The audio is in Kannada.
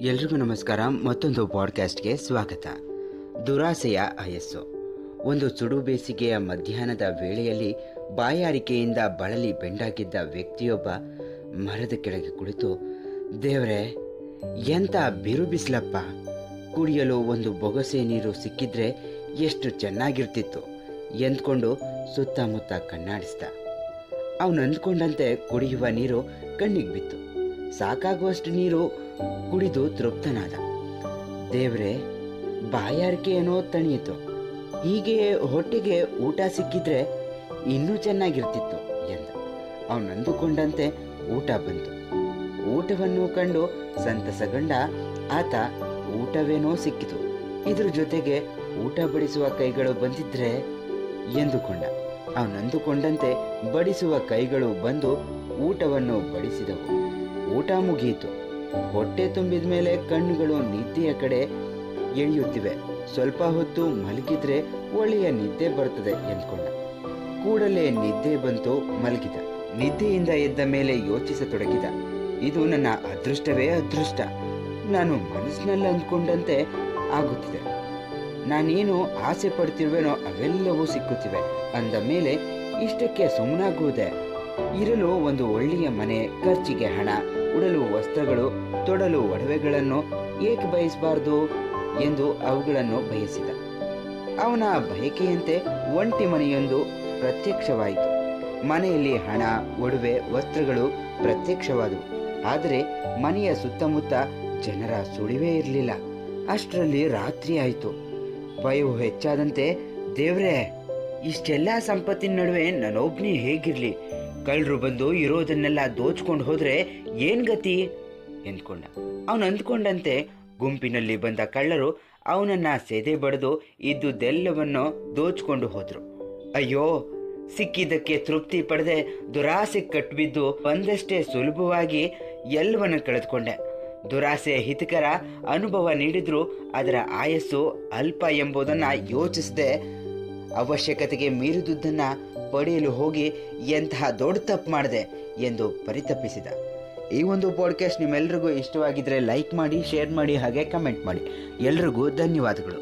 ಎಲ್ರಿಗೂ ನಮಸ್ಕಾರ. ಮತ್ತೊಂದು ಪಾಡ್ಕಾಸ್ಟ್ಗೆ ಸ್ವಾಗತ. ದುರಾಸೆಯ ಆಯಸ್ಸು ಒಂದು ಸುಡು ಬೇಸಿಗೆಯ ಮಧ್ಯಾಹ್ನದ ವೇಳೆಯಲ್ಲಿ ಬಾಯಾರಿಕೆಯಿಂದ ಬಳಲಿ ಬೆಂಡಾಗಿದ್ದ ವ್ಯಕ್ತಿಯೊಬ್ಬ ಮರದ ಕೆಳಗೆ ಕುಳಿತು, ದೇವರೇ, ಎಂಥ ಬಿರು ಬಿಸಿಲಪ್ಪ ಕುಡಿಯಲು ಒಂದು ಬೊಗಸೆ ನೀರು ಸಿಕ್ಕಿದ್ರೆ ಎಷ್ಟು ಚೆನ್ನಾಗಿರ್ತಿತ್ತು. ಎಂದ್ಕೊಂಡು ಸುತ್ತಮುತ್ತ ಕಣ್ಣಾಡಿಸ್ದ. ಅವನು ಅಂದ್ಕೊಂಡಂತೆ ಕುಡಿಯುವ ನೀರು ಕಣ್ಣಿಗೆ ಬಿತ್ತು. ಸಾಕಾಗುವಷ್ಟು ನೀರು ಕುಡಿದು ತೃಪ್ತನಾದ. ದೇವ್ರೆ, ಬಾಯಾರಿಕೆ ಏನೋ ತಣಿಯಿತು. ಹೀಗೆ ಹೊಟ್ಟೆಗೆ ಊಟ ಸಿಕ್ಕಿದ್ರೆ ಇನ್ನೂ ಚೆನ್ನಾಗಿರ್ತಿತ್ತು ಎಂದ. ಅವನು ಊಟ ಬಂತು. ಊಟವನ್ನು ಕಂಡು ಸಂತಸಗೊಂಡ ಆತ ಊಟವೇನೋ ಸಿಕ್ಕಿತು. ಇದ್ರ ಜೊತೆಗೆ ಊಟ ಬಡಿಸುವ ಕೈಗಳು ಬಂದಿದ್ರೆ ಎಂದುಕೊಂಡ. ಅವನಂದುಕೊಂಡಂತೆ ಬಡಿಸುವ ಕೈಗಳು ಬಂದು ಊಟವನ್ನು ಬಡಿಸಿದವು. ಊಟ ಮುಗಿಯಿತು ಹೊಟ್ಟೆ ತುಂಬಿದ ಮೇಲೆ ಕಣ್ಣುಗಳು ನಿದ್ದೆಯ ಕಡೆ ಎಳೆಯುತ್ತಿವೆ. ಸ್ವಲ್ಪ ಹೊತ್ತು ಮಲಗಿದ್ರೆ ಒಳ್ಳೆಯ ನಿದ್ದೆ ಬರ್ತದೆ ಎಂದ್ಕೊಂಡ. ಕೂಡಲೇ ನಿದ್ದೆ ಬಂತು, ಮಲಗಿದ. ನಿದ್ದೆಯಿಂದ ಎದ್ದ ಮೇಲೆ ಯೋಚಿಸತೊಡಗಿದ. ಇದು ನನ್ನ ಅದೃಷ್ಟವೇ ಅದೃಷ್ಟ. ನಾನು ಮನಸ್ಸಿನಲ್ಲಿ ಅಂದ್ಕೊಂಡಂತೆ ಆಗುತ್ತಿದೆ. ನಾನೇನು ಆಸೆ ಪಡ್ತಿರುವೆನೋ ಅವೆಲ್ಲವೂ ಸಿಕ್ಕುತ್ತಿವೆ. ಅಂದ ಮೇಲೆ ಇಷ್ಟಕ್ಕೆ ಸುಮ್ಮನಾಗುವುದೇ ಇರಲು ಒಂದು ಒಳ್ಳೆಯ ಮನೆ, ಖರ್ಚಿಗೆ ಹಣ, ಉಡಲು ವಸ್ತ್ರಗಳು, ತೊಡಲು ಒಡವೆಗಳನ್ನು ಏಕೆ ಬಯಸಬಾರದು ಎಂದು ಅವುಗಳನ್ನು ಬಯಸಿದ. ಅವನ ಬಯಕೆಯಂತೆ ಒಂಟಿ ಮನೆಯೊಂದು ಪ್ರತ್ಯಕ್ಷವಾಯಿತು. ಮನೆಯಲ್ಲಿ ಹಣ, ಒಡವೆ, ವಸ್ತ್ರಗಳು ಪ್ರತ್ಯಕ್ಷವಾದವು. ಆದರೆ ಮನೆಯ ಸುತ್ತಮುತ್ತ ಜನರ ಸುಳಿವೇ ಇರಲಿಲ್ಲ. ಅಷ್ಟರಲ್ಲಿ ರಾತ್ರಿ ಆಯಿತು. ಭಯವು ಹೆಚ್ಚಾದಂತೆ, ದೇವ್ರೇ, ಇಷ್ಟೆಲ್ಲ ಸಂಪತ್ತಿನ ನಡುವೆ ನಾನೊಬ್ನೇ ಹೇಗಿರ್ಲಿ? ಕಳ್ಳರು ಬಂದು ಇರೋದನ್ನೆಲ್ಲ ದೋಚ್ಕೊಂಡು ಹೋದ್ರೆ ಏನ್ ಗತಿ? ಎಂದ್ಕೊಂಡ. ಅವನು ಅಂದ್ಕೊಂಡಂತೆ, ಗುಂಪಿನಲ್ಲಿ ಬಂದ ಕಳ್ಳರು ಅವನನ್ನ ಸೆದೆ ಬಡಿದು ಇದ್ದುದೆಲ್ಲವನ್ನು ದೋಚ್ಕೊಂಡು ಹೋದ್ರು. ಅಯ್ಯೋ, ಸಿಕ್ಕಿದ್ದಕ್ಕೆ ತೃಪ್ತಿ ಪಡೆದೆ ದುರಾಸೆ ಕಟ್ಟಿಬಿದ್ದು ಬಂದಷ್ಟೇ ಸುಲಭವಾಗಿ ಎಲ್ಲವನ್ನು ಕಳೆದುಕೊಂಡೆ. ದುರಾಸೆ ಹಿತಕರ ಅನುಭವ ನೀಡಿದ್ರು ಅದರ ಆಯಸ್ಸು ಅಲ್ಪ ಎಂಬುದನ್ನು ಯೋಚಿಸದೆ ಅವಶ್ಯಕತೆಗೆ ಮೀರಿದುದನ್ನ ಪಡೆಯಲು ಹೋಗಿ ಎಂತಹ ದೊಡ್ಡ ತಪ್ಪು ಮಾಡಿದೆ ಎಂದು ಪರಿತಪಿಸಿದ. ಈ ಒಂದು ಪಾಡ್ಕಾಸ್ಟ್ ನಿಮ್ಮೆಲ್ರಿಗೂ ಇಷ್ಟವಾಗಿದ್ದರೆ ಲೈಕ್ ಮಾಡಿ ಶೇರ್ ಮಾಡಿ, ಹಾಗೆ ಕಮೆಂಟ್ ಮಾಡಿ. ಎಲ್ರಿಗೂ ಧನ್ಯವಾದಗಳು.